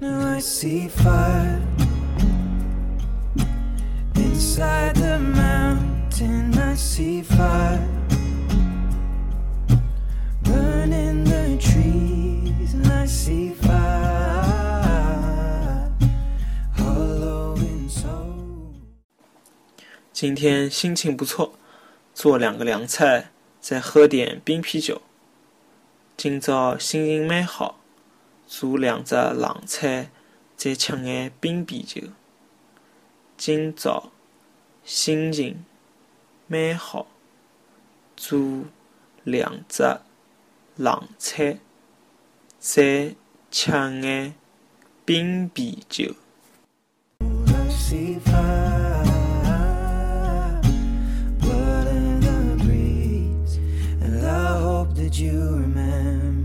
Now I see fire inside the mountain. I see fire burning the trees, and I see fire hollow in soul. 今天心情不错，做两个凉菜，再喝点冰啤酒。今朝心情蛮好，做两只冷菜，再吃眼冰啤酒。今朝心情蛮好，做两只冷菜，再吃眼冰啤酒。You remember.